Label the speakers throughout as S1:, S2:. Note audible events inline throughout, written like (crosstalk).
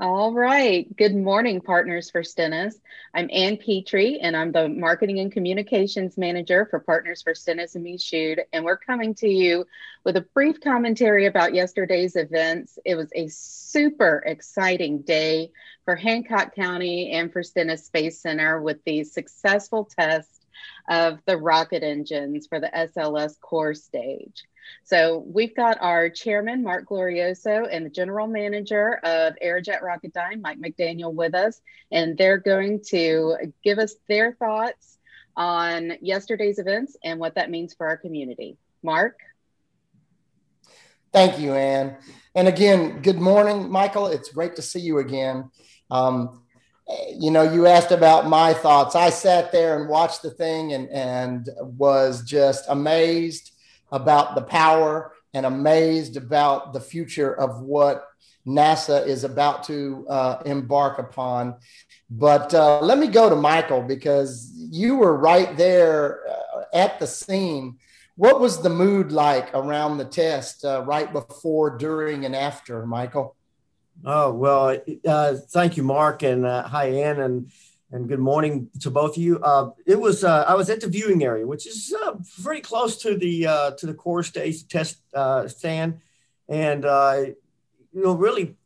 S1: All right. Good morning, Partners for Stennis. I'm Ann Petrie, and I'm the Marketing and Communications Manager for Partners for Stennis and Michoud. And we're coming to you with a brief commentary about yesterday's events. It was a super exciting day for Hancock County and for Stennis Space Center with the successful test of the rocket engines for the SLS core stage. So we've got our chairman, Mark Glorioso, and the general manager of Aerojet Rocketdyne, Mike McDaniel, with us. And they're going to give us their thoughts on yesterday's events and what that means for our community. Mark?
S2: Thank you, Ann. And again, good morning, Michael. It's great to see you again. Um, you know, you asked about my thoughts. I sat there and watched the thing and, and was just amazed about the power and amazed about the future of what NASA is about to uh, embark upon. But uh, let me go to Michael because you were right there uh, at the scene. What was the mood like around the test uh, right before, during, and after, Michael?
S3: Oh, well, uh, thank you, Mark, and uh, hi, Ann. And and good morning to both of you. Uh, it was uh, I was at the viewing area, which is uh, pretty close to the uh, to the core stage test stand, and you know really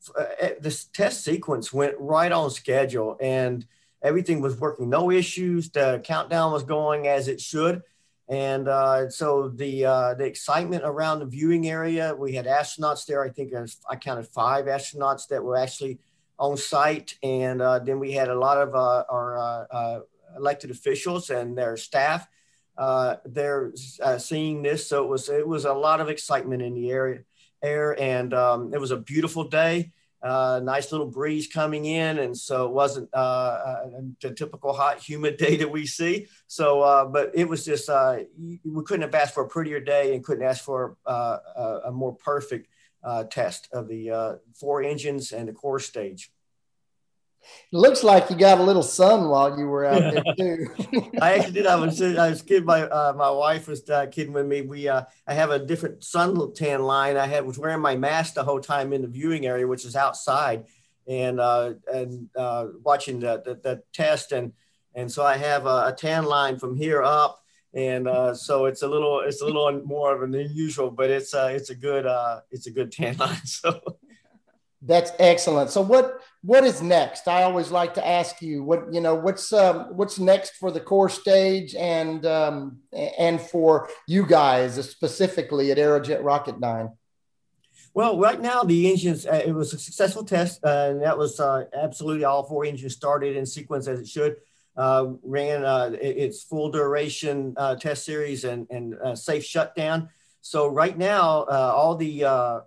S3: this test sequence went right on schedule, and everything was working, no issues. The countdown was going as it should, and so the the excitement around the viewing area. We had astronauts there. I think I counted five astronauts that were actually on site. And uh, then we had a lot of uh, our uh, uh elected officials and their staff uh, there uh, seeing this. So it was it was a lot of excitement in the area air, and um, it was a beautiful day. Nice little breeze coming in, and so it wasn't uh, the typical hot, humid (laughs) day that we see. So, uh, but it was just we couldn't have asked for a prettier day, and couldn't ask for a, a more perfect uh, test of the uh, four engines and the core stage.
S2: It looks like you got a little sun while you were out there (laughs) too.
S3: I actually did. I was I was kidding. My uh, my wife was uh, kidding with me. We uh, I have a different suntan line. I had was wearing my mask the whole time in the viewing area, which is outside, and uh, and uh, watching the, the, the test and and so I have a, a tan line from here up and uh, so it's a little it's a little more of an unusual, but it's uh, it's a good uh, it's a good tan line. (laughs) So
S2: that's excellent. So what what is next? I always like to ask you what you know what's um, what's next for the core stage and um, and for you guys specifically at Aerojet Rocketdyne.
S3: Well, right now the engines uh, it was a successful test, uh, and that was uh, absolutely all four engines started in sequence as it should uh, ran uh, its full duration uh, test series and, and safe shutdown. So right now, uh, all the uh,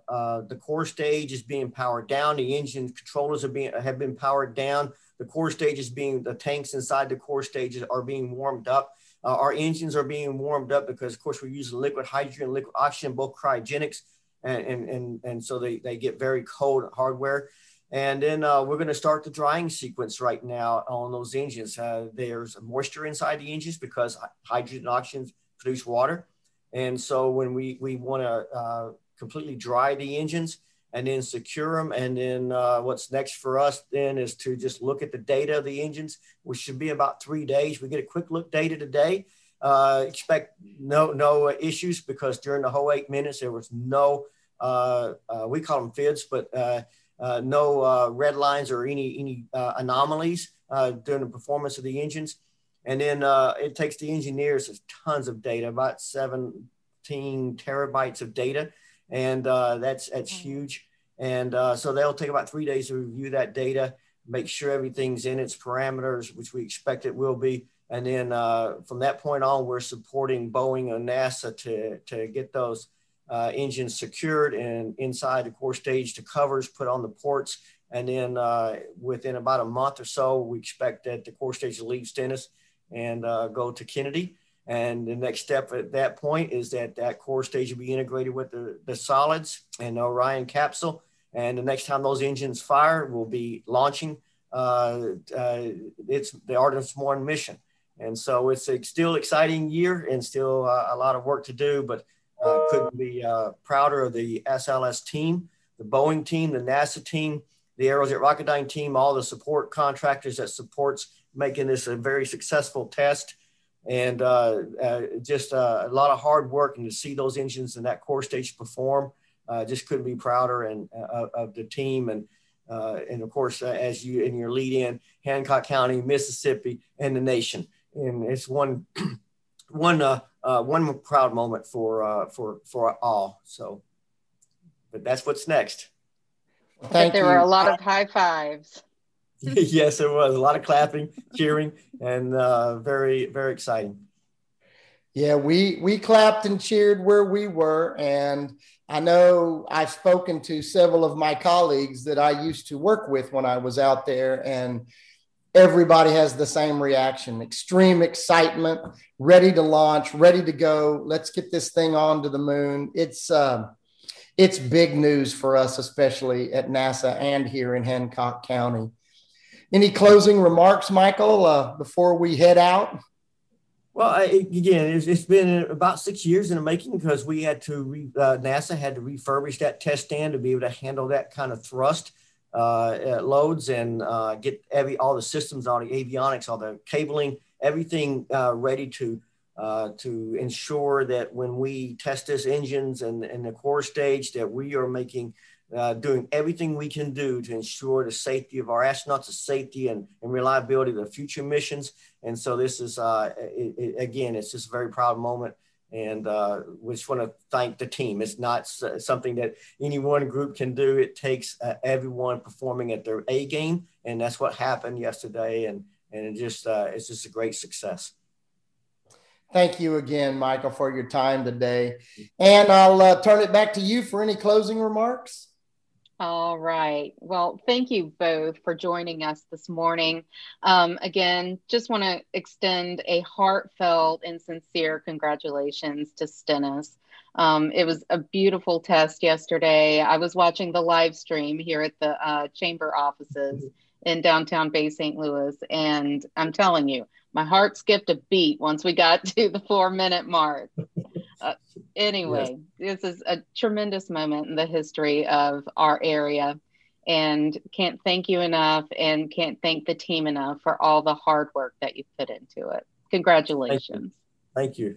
S3: the core stage is being powered down. The engine controllers are being have been powered down. The core stage is being the tanks inside the core stages are being warmed up. our engines are being warmed up because, of course, we're using liquid hydrogen, liquid oxygen, both cryogenics, and and and, and so they, they get very cold hardware. And then uh, we're going to start the drying sequence right now on those engines. Uh, there's moisture inside the engines because hydrogen and oxygen produce water. And so when we, we want to uh, completely dry the engines and then secure them, and then uh, what's next for us then is to just look at the data of the engines, which should be about three days. We get a quick look data today. Uh, expect no no issues because during the whole eight minutes there was no uh, we call them FIDs, but uh, no uh, red lines or any any uh, anomalies during the performance of the engines. And then it takes the engineers tons of data, about 17 terabytes of data, and that's that's mm-hmm. huge. And so they'll take about three days to review that data, make sure everything's in its parameters, which we expect it will be. And then uh, from that point on, we're supporting Boeing and NASA to, to get those uh, engines secured and inside the core stage, to covers put on the ports. And then uh, within about a month or so, we expect that the core stage leaves leave Stennis and uh, go to Kennedy. And the next step at that point is that that core stage will be integrated with the, the solids and Orion capsule. And the next time those engines fire, we'll be launching. Uh, uh, it's the Artemis 1 mission. And so it's a still exciting year and still uh, a lot of work to do, but uh, couldn't be uh, prouder of the SLS team, the Boeing team, the NASA team, the Aerojet Rocketdyne team, all the support contractors that supports making this a very successful test. And uh, uh, just uh, a lot of hard work and to see those engines in that core stage perform, uh, just couldn't be prouder and uh, of the team. And uh, and of course, as you in your lead in, Hancock County, Mississippi, and the nation. And it's one (clears throat) one one proud moment for for for all. So, but that's what's next.
S1: Thank there you. were a lot of high fives. (laughs)
S3: yes, there was a lot of clapping, (laughs) cheering, and uh, very, very exciting.
S2: Yeah, we we clapped and cheered where we were, and I know I've spoken to several of my colleagues that I used to work with when I was out there, and everybody has the same reaction: extreme excitement, ready to launch, ready to go. Let's get this thing on to the moon. It's uh, it's big news for us, especially at NASA and here in Hancock County. Any closing remarks, Michael, uh, before we head out?
S3: Well, I, again, it's, it's been about six years in the making because we had to, re, uh, NASA had to refurbish that test stand to be able to handle that kind of thrust uh, loads and uh, get every all the systems, all the avionics, all the cabling, everything uh, ready to uh, to ensure that when we test this engines and, the core stage that we are making uh, doing everything we can do to ensure the safety of our astronauts, the safety and, and reliability of the future missions. And so this is, uh, it, it, again, it's just a very proud moment. And uh, we just want to thank the team. It's not something that any one group can do. It takes uh, everyone performing at their A game. And that's what happened yesterday. And, and it just, it's just a great success.
S2: Thank you again, Michael, for your time today. And I'll uh, turn it back to you for any closing remarks.
S1: All right. Well, thank you both for joining us this morning. Um, again, just want to extend a heartfelt and sincere congratulations to Stennis. Um, it was a beautiful test yesterday. I was watching the live stream here at the uh, chamber offices in downtown Bay St. Louis, and I'm telling you, my heart skipped a beat once we got (laughs) to the four minute mark. Uh, anyway, yes. this is a tremendous moment in the history of our area. And can't thank you enough and can't thank the team enough for all the hard work that you put into it. Congratulations.
S3: Thank you. Thank you.